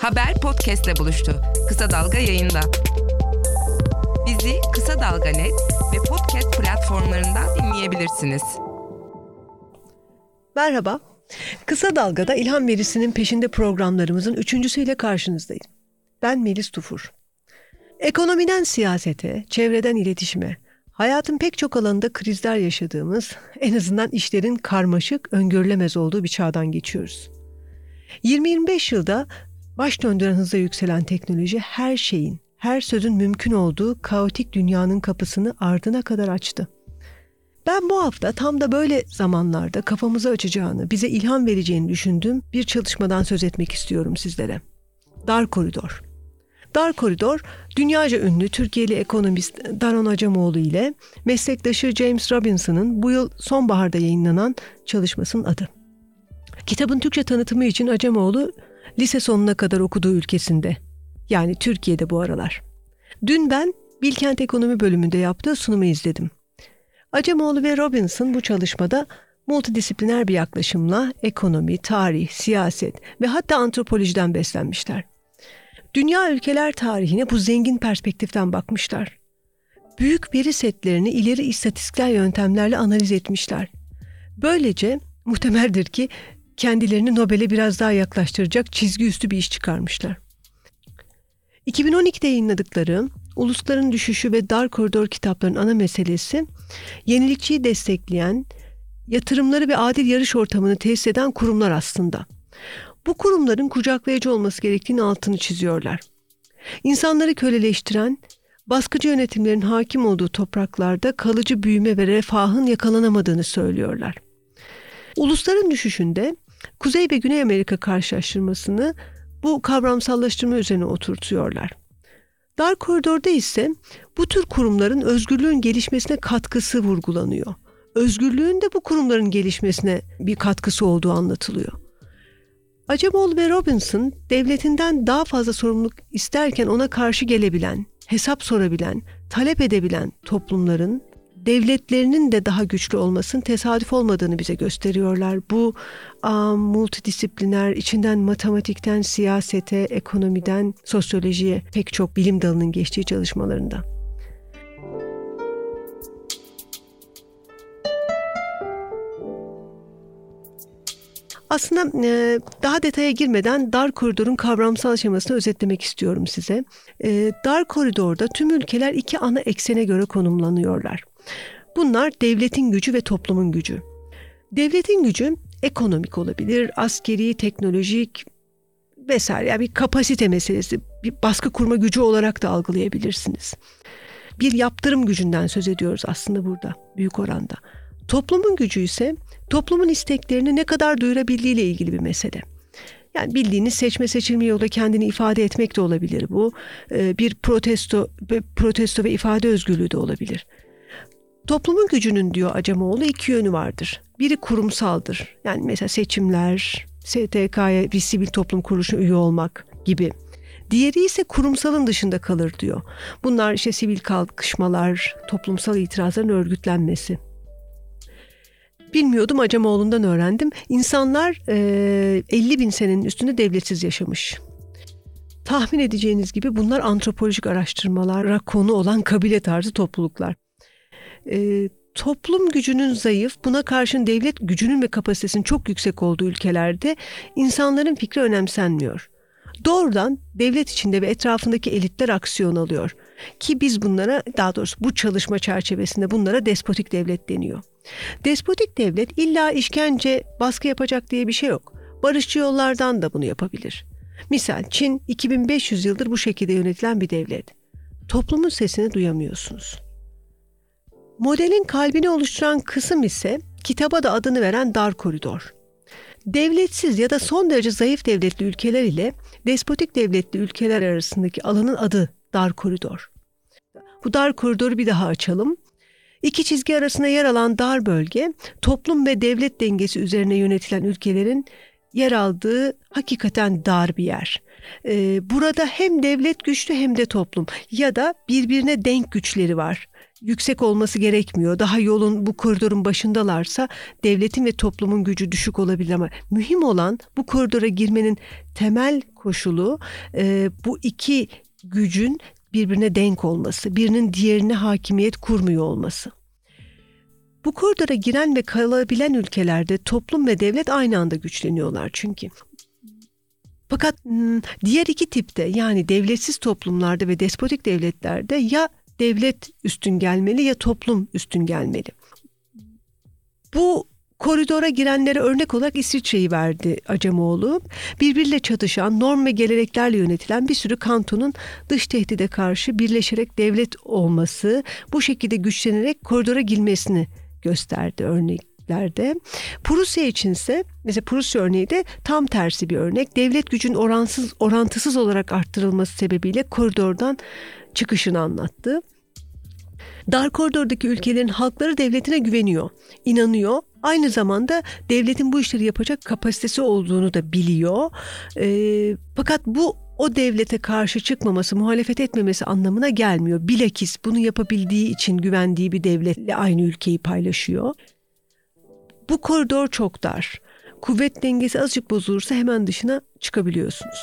Haber podcastle buluştu. Kısa Dalga yayında. Bizi Kısa Dalga Net ve podcast platformlarından dinleyebilirsiniz. Merhaba. Kısa Dalga'da İlham Verisi'nin peşinde programlarımızın üçüncüsüyle karşınızdayım. Ben Melis Tufur. Ekonomiden siyasete, çevreden iletişime, hayatın pek çok alanında krizler yaşadığımız, en azından işlerin karmaşık, öngörülemez olduğu bir çağdan geçiyoruz. 20-25 yılda baş döndüren hızla yükselen teknoloji her şeyin, her sözün mümkün olduğu kaotik dünyanın kapısını ardına kadar açtı. Ben bu hafta tam da böyle zamanlarda kafamızı açacağını, bize ilham vereceğini düşündüğüm bir çalışmadan söz etmek istiyorum sizlere. Dar Koridor. Dar Koridor, dünyaca ünlü Türkiye'li ekonomist Daron Acemoğlu ile meslektaşı James Robinson'ın bu yıl sonbaharda yayınlanan çalışmasının adı. Kitabın Türkçe tanıtımı için Acemoğlu lise sonuna kadar okuduğu ülkesinde. Yani Türkiye'de bu aralar. Dün ben Bilkent Ekonomi bölümünde yaptığı sunumu izledim. Acemoğlu ve Robinson bu çalışmada multidisipliner bir yaklaşımla ekonomi, tarih, siyaset ve hatta antropolojiden beslenmişler. Dünya ülkeler tarihine bu zengin perspektiften bakmışlar. Büyük veri setlerini ileri istatistiksel yöntemlerle analiz etmişler. Böylece muhtemeldir ki kendilerini Nobel'e biraz daha yaklaştıracak çizgi üstü bir iş çıkarmışlar. 2012'de yayınladıkları Ulusların Düşüşü ve Dar Koridor kitaplarının ana meselesi yenilikçiyi destekleyen, yatırımları ve adil yarış ortamını tesis eden kurumlar aslında. Bu kurumların kucaklayıcı olması gerektiğini altını çiziyorlar. İnsanları köleleştiren, baskıcı yönetimlerin hakim olduğu topraklarda kalıcı büyüme ve refahın yakalanamadığını söylüyorlar. Ulusların düşüşünde Kuzey ve Güney Amerika karşılaştırmasını bu kavramsallaştırma üzerine oturtuyorlar. Dar koridorda ise bu tür kurumların özgürlüğün gelişmesine katkısı vurgulanıyor. Özgürlüğün de bu kurumların gelişmesine bir katkısı olduğu anlatılıyor. Acemoğlu ve Robinson devletinden daha fazla sorumluluk isterken ona karşı gelebilen, hesap sorabilen, talep edebilen toplumların devletlerinin de daha güçlü olmasının tesadüf olmadığını bize gösteriyorlar. Bu um, multidisipliner, içinden matematikten siyasete, ekonomiden sosyolojiye pek çok bilim dalının geçtiği çalışmalarında. Aslında e, daha detaya girmeden dar koridorun kavramsal aşamasını özetlemek istiyorum size. E, dar koridorda tüm ülkeler iki ana eksene göre konumlanıyorlar. Bunlar devletin gücü ve toplumun gücü. Devletin gücü ekonomik olabilir, askeri, teknolojik vesaire. Yani bir kapasite meselesi, bir baskı kurma gücü olarak da algılayabilirsiniz. Bir yaptırım gücünden söz ediyoruz aslında burada büyük oranda. Toplumun gücü ise toplumun isteklerini ne kadar duyurabildiğiyle ilgili bir mesele. Yani bildiğiniz seçme seçilme yolda kendini ifade etmek de olabilir bu. Ee, bir protesto, protesto ve ifade özgürlüğü de olabilir. Toplumun gücünün diyor Acemoğlu iki yönü vardır. Biri kurumsaldır. Yani mesela seçimler, STK'ya bir sivil toplum kuruluşuna üye olmak gibi. Diğeri ise kurumsalın dışında kalır diyor. Bunlar işte sivil kalkışmalar, toplumsal itirazların örgütlenmesi. Bilmiyordum Acemoğlu'ndan öğrendim. İnsanlar e, 50 bin senenin üstünde devletsiz yaşamış. Tahmin edeceğiniz gibi bunlar antropolojik araştırmalara konu olan kabile tarzı topluluklar. E, toplum gücünün zayıf, buna karşın devlet gücünün ve kapasitesinin çok yüksek olduğu ülkelerde insanların fikri önemsenmiyor. Doğrudan devlet içinde ve etrafındaki elitler aksiyon alıyor. Ki biz bunlara daha doğrusu bu çalışma çerçevesinde bunlara despotik devlet deniyor. Despotik devlet illa işkence, baskı yapacak diye bir şey yok. Barışçı yollardan da bunu yapabilir. Misal Çin 2500 yıldır bu şekilde yönetilen bir devlet. Toplumun sesini duyamıyorsunuz. Modelin kalbini oluşturan kısım ise kitaba da adını veren dar koridor. Devletsiz ya da son derece zayıf devletli ülkeler ile despotik devletli ülkeler arasındaki alanın adı dar koridor. Bu dar koridoru bir daha açalım. İki çizgi arasında yer alan dar bölge, toplum ve devlet dengesi üzerine yönetilen ülkelerin yer aldığı hakikaten dar bir yer. Ee, burada hem devlet güçlü hem de toplum ya da birbirine denk güçleri var. Yüksek olması gerekmiyor. Daha yolun bu koridorun başındalarsa devletin ve toplumun gücü düşük olabilir ama mühim olan bu koridora girmenin temel koşulu e, bu iki gücün birbirine denk olması, birinin diğerine hakimiyet kurmuyor olması. Bu koridora giren ve kalabilen ülkelerde toplum ve devlet aynı anda güçleniyorlar çünkü. Fakat hmm, diğer iki tipte yani devletsiz toplumlarda ve despotik devletlerde ya devlet üstün gelmeli ya toplum üstün gelmeli. Bu koridora girenlere örnek olarak İsviçre'yi verdi Acemoğlu. Birbiriyle çatışan, norm ve geleneklerle yönetilen bir sürü kantonun dış tehdide karşı birleşerek devlet olması, bu şekilde güçlenerek koridora girmesini gösterdi örneklerde. Prusya içinse mesela Prusya örneği de tam tersi bir örnek. Devlet gücün oransız orantısız olarak arttırılması sebebiyle koridordan çıkışını anlattı. Dar koridordaki ülkelerin halkları devletine güveniyor, inanıyor. Aynı zamanda devletin bu işleri yapacak kapasitesi olduğunu da biliyor. E, fakat bu o devlete karşı çıkmaması, muhalefet etmemesi anlamına gelmiyor. Bilakis bunu yapabildiği için güvendiği bir devletle aynı ülkeyi paylaşıyor. Bu koridor çok dar. Kuvvet dengesi azıcık bozulursa hemen dışına çıkabiliyorsunuz.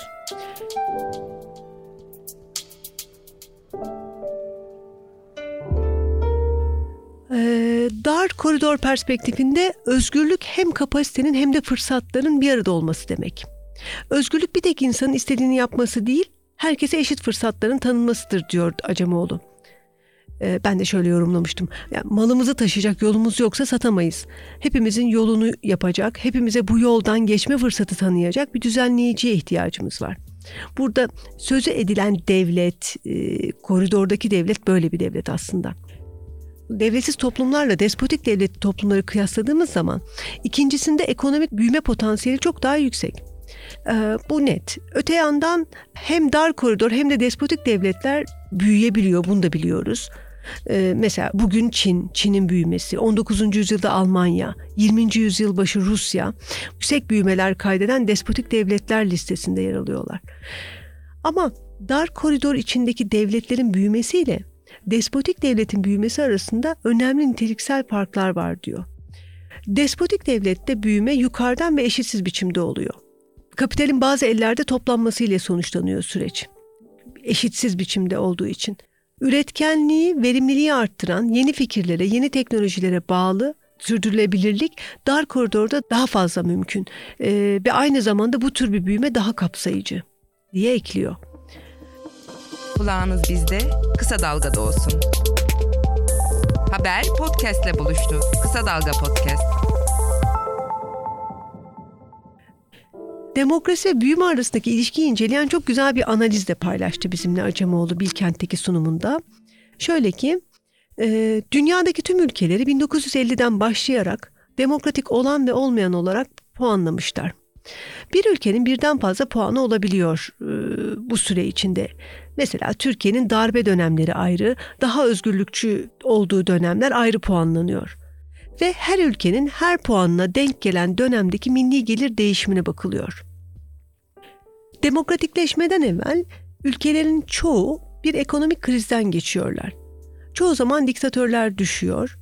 Ee, dar koridor perspektifinde özgürlük hem kapasitenin hem de fırsatların bir arada olması demek. Özgürlük bir tek insanın istediğini yapması değil, herkese eşit fırsatların tanınmasıdır diyor Acemoğlu. Ee, ben de şöyle yorumlamıştım. Yani malımızı taşıyacak yolumuz yoksa satamayız. Hepimizin yolunu yapacak, hepimize bu yoldan geçme fırsatı tanıyacak bir düzenleyiciye ihtiyacımız var. Burada sözü edilen devlet, e, koridordaki devlet böyle bir devlet aslında devletsiz toplumlarla despotik devlet toplumları kıyasladığımız zaman ikincisinde ekonomik büyüme potansiyeli çok daha yüksek. Ee, bu net. Öte yandan hem dar koridor hem de despotik devletler büyüyebiliyor bunu da biliyoruz. Ee, mesela bugün Çin, Çin'in büyümesi, 19. yüzyılda Almanya, 20. yüzyıl başı Rusya yüksek büyümeler kaydeden despotik devletler listesinde yer alıyorlar. Ama dar koridor içindeki devletlerin büyümesiyle despotik devletin büyümesi arasında önemli niteliksel farklar var diyor. Despotik devlette büyüme yukarıdan ve eşitsiz biçimde oluyor. Kapitalin bazı ellerde toplanması ile sonuçlanıyor süreç. Eşitsiz biçimde olduğu için. Üretkenliği, verimliliği arttıran yeni fikirlere, yeni teknolojilere bağlı sürdürülebilirlik dar koridorda daha fazla mümkün. Ee, ve aynı zamanda bu tür bir büyüme daha kapsayıcı diye ekliyor. Kulağınız bizde, Kısa Dalga'da olsun. Haber podcastle buluştu. Kısa Dalga Podcast. Demokrasi ve büyüme arasındaki ilişkiyi inceleyen çok güzel bir analiz de paylaştı bizimle Acemoğlu Bilkent'teki sunumunda. Şöyle ki, e, dünyadaki tüm ülkeleri 1950'den başlayarak demokratik olan ve olmayan olarak puanlamışlar. Bir ülkenin birden fazla puanı olabiliyor e, bu süre içinde. Mesela Türkiye'nin darbe dönemleri ayrı, daha özgürlükçü olduğu dönemler ayrı puanlanıyor. Ve her ülkenin her puanına denk gelen dönemdeki milli gelir değişimine bakılıyor. Demokratikleşmeden evvel ülkelerin çoğu bir ekonomik krizden geçiyorlar. Çoğu zaman diktatörler düşüyor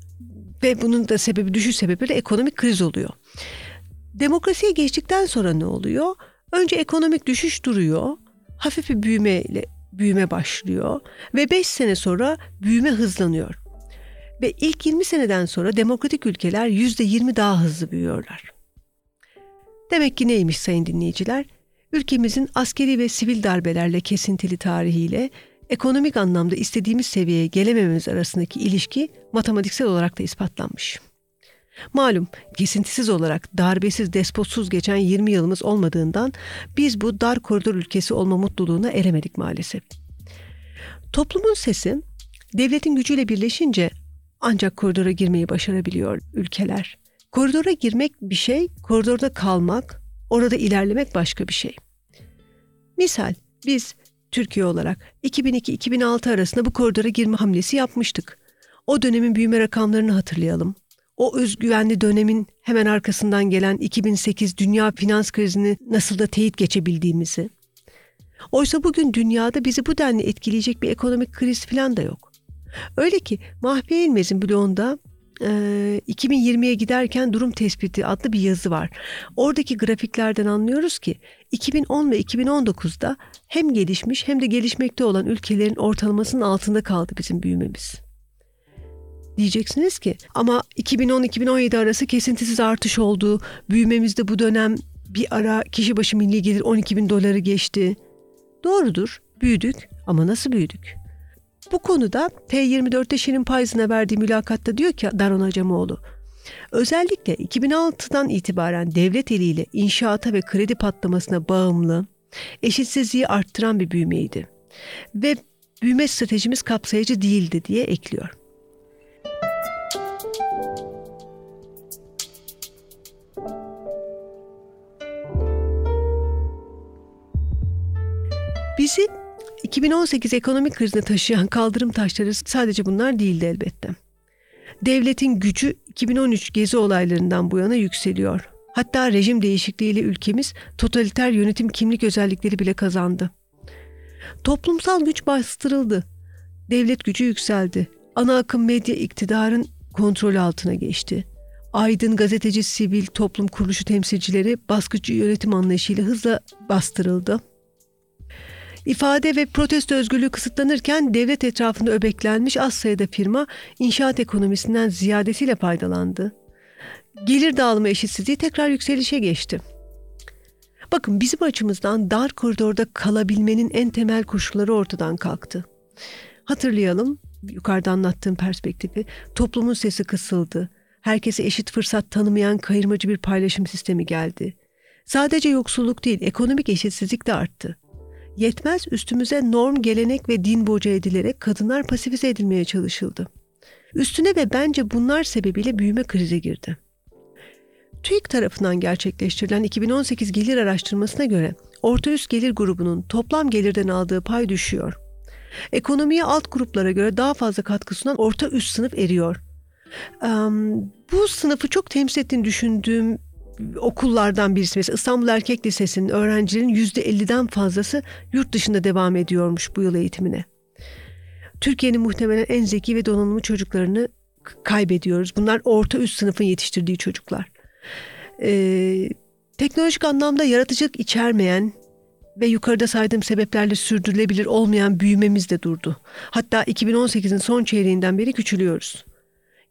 ve bunun da sebebi düşüş sebebi de ekonomik kriz oluyor. Demokrasiye geçtikten sonra ne oluyor? Önce ekonomik düşüş duruyor. Hafif bir büyümeyle büyüme başlıyor ve 5 sene sonra büyüme hızlanıyor. Ve ilk 20 seneden sonra demokratik ülkeler %20 daha hızlı büyüyorlar. Demek ki neymiş sayın dinleyiciler? Ülkemizin askeri ve sivil darbelerle kesintili tarihiyle ekonomik anlamda istediğimiz seviyeye gelemememiz arasındaki ilişki matematiksel olarak da ispatlanmış. Malum kesintisiz olarak darbesiz despotsuz geçen 20 yılımız olmadığından biz bu dar koridor ülkesi olma mutluluğuna eremedik maalesef. Toplumun sesi devletin gücüyle birleşince ancak koridora girmeyi başarabiliyor ülkeler. Koridora girmek bir şey, koridorda kalmak, orada ilerlemek başka bir şey. Misal biz Türkiye olarak 2002-2006 arasında bu koridora girme hamlesi yapmıştık. O dönemin büyüme rakamlarını hatırlayalım o özgüvenli dönemin hemen arkasından gelen 2008 dünya finans krizini nasıl da teyit geçebildiğimizi. Oysa bugün dünyada bizi bu denli etkileyecek bir ekonomik kriz falan da yok. Öyle ki Mahfiye İlmez'in blogunda e, 2020'ye giderken durum tespiti adlı bir yazı var. Oradaki grafiklerden anlıyoruz ki 2010 ve 2019'da hem gelişmiş hem de gelişmekte olan ülkelerin ortalamasının altında kaldı bizim büyümemiz. Diyeceksiniz ki ama 2010-2017 arası kesintisiz artış oldu. Büyümemizde bu dönem bir ara kişi başı milli gelir 12 bin doları geçti. Doğrudur, büyüdük ama nasıl büyüdük? Bu konuda T24'te Şirin Payız'ına verdiği mülakatta diyor ki Daron Acemoğlu, özellikle 2006'dan itibaren devlet eliyle inşaata ve kredi patlamasına bağımlı, eşitsizliği arttıran bir büyümeydi. Ve büyüme stratejimiz kapsayıcı değildi diye ekliyor. Bizi 2018 ekonomik krizine taşıyan kaldırım taşları sadece bunlar değildi elbette. Devletin gücü 2013 gezi olaylarından bu yana yükseliyor. Hatta rejim değişikliğiyle ülkemiz totaliter yönetim kimlik özellikleri bile kazandı. Toplumsal güç bastırıldı. Devlet gücü yükseldi. Ana akım medya iktidarın kontrolü altına geçti. Aydın gazeteci sivil toplum kuruluşu temsilcileri baskıcı yönetim anlayışıyla hızla bastırıldı. İfade ve protesto özgürlüğü kısıtlanırken devlet etrafında öbeklenmiş az sayıda firma inşaat ekonomisinden ziyadesiyle faydalandı. Gelir dağılımı eşitsizliği tekrar yükselişe geçti. Bakın bizim açımızdan dar koridorda kalabilmenin en temel koşulları ortadan kalktı. Hatırlayalım yukarıda anlattığım perspektifi. Toplumun sesi kısıldı. Herkese eşit fırsat tanımayan kayırmacı bir paylaşım sistemi geldi. Sadece yoksulluk değil, ekonomik eşitsizlik de arttı. Yetmez üstümüze norm, gelenek ve din boca edilerek kadınlar pasifize edilmeye çalışıldı. Üstüne ve bence bunlar sebebiyle büyüme krizi girdi. TÜİK tarafından gerçekleştirilen 2018 gelir araştırmasına göre orta üst gelir grubunun toplam gelirden aldığı pay düşüyor. Ekonomiye alt gruplara göre daha fazla katkı sunan orta üst sınıf eriyor. Um, bu sınıfı çok temsil ettiğini düşündüğüm okullardan birisi mesela İstanbul Erkek Lisesi'nin öğrencilerin %50'den fazlası yurt dışında devam ediyormuş bu yıl eğitimine. Türkiye'nin muhtemelen en zeki ve donanımlı çocuklarını kaybediyoruz. Bunlar orta üst sınıfın yetiştirdiği çocuklar. Ee, teknolojik anlamda yaratıcılık içermeyen ve yukarıda saydığım sebeplerle sürdürülebilir olmayan büyümemiz de durdu. Hatta 2018'in son çeyreğinden beri küçülüyoruz.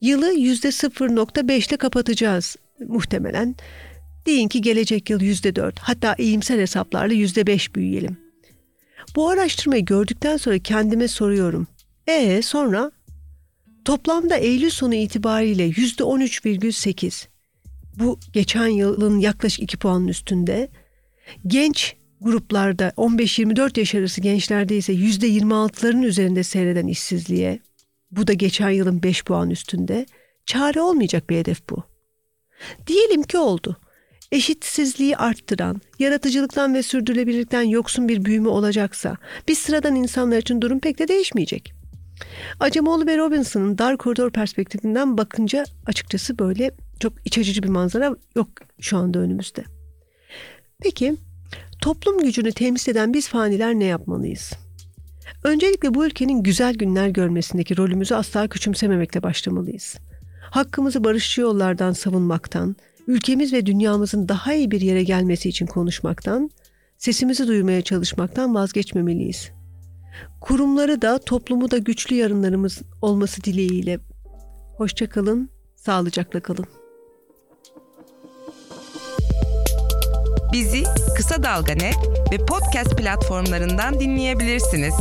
Yılı %0.5 ile kapatacağız muhtemelen. Deyin ki gelecek yıl %4 hatta iyimser hesaplarla %5 büyüyelim. Bu araştırmayı gördükten sonra kendime soruyorum. E sonra toplamda Eylül sonu itibariyle %13,8 bu geçen yılın yaklaşık 2 puanın üstünde. Genç gruplarda 15-24 yaş arası gençlerde ise %26'ların üzerinde seyreden işsizliğe bu da geçen yılın 5 puan üstünde. Çare olmayacak bir hedef bu. Diyelim ki oldu. Eşitsizliği arttıran, yaratıcılıktan ve sürdürülebilirlikten yoksun bir büyüme olacaksa biz sıradan insanlar için durum pek de değişmeyecek. Acemoğlu ve Robinson'ın dar koridor perspektifinden bakınca açıkçası böyle çok iç açıcı bir manzara yok şu anda önümüzde. Peki toplum gücünü temsil eden biz faniler ne yapmalıyız? Öncelikle bu ülkenin güzel günler görmesindeki rolümüzü asla küçümsememekle başlamalıyız. Hakkımızı barışçı yollardan savunmaktan, ülkemiz ve dünyamızın daha iyi bir yere gelmesi için konuşmaktan, sesimizi duymaya çalışmaktan vazgeçmemeliyiz. Kurumları da toplumu da güçlü yarınlarımız olması dileğiyle. Hoşçakalın, sağlıcakla kalın. Bizi Kısa Dalga Net ve podcast platformlarından dinleyebilirsiniz.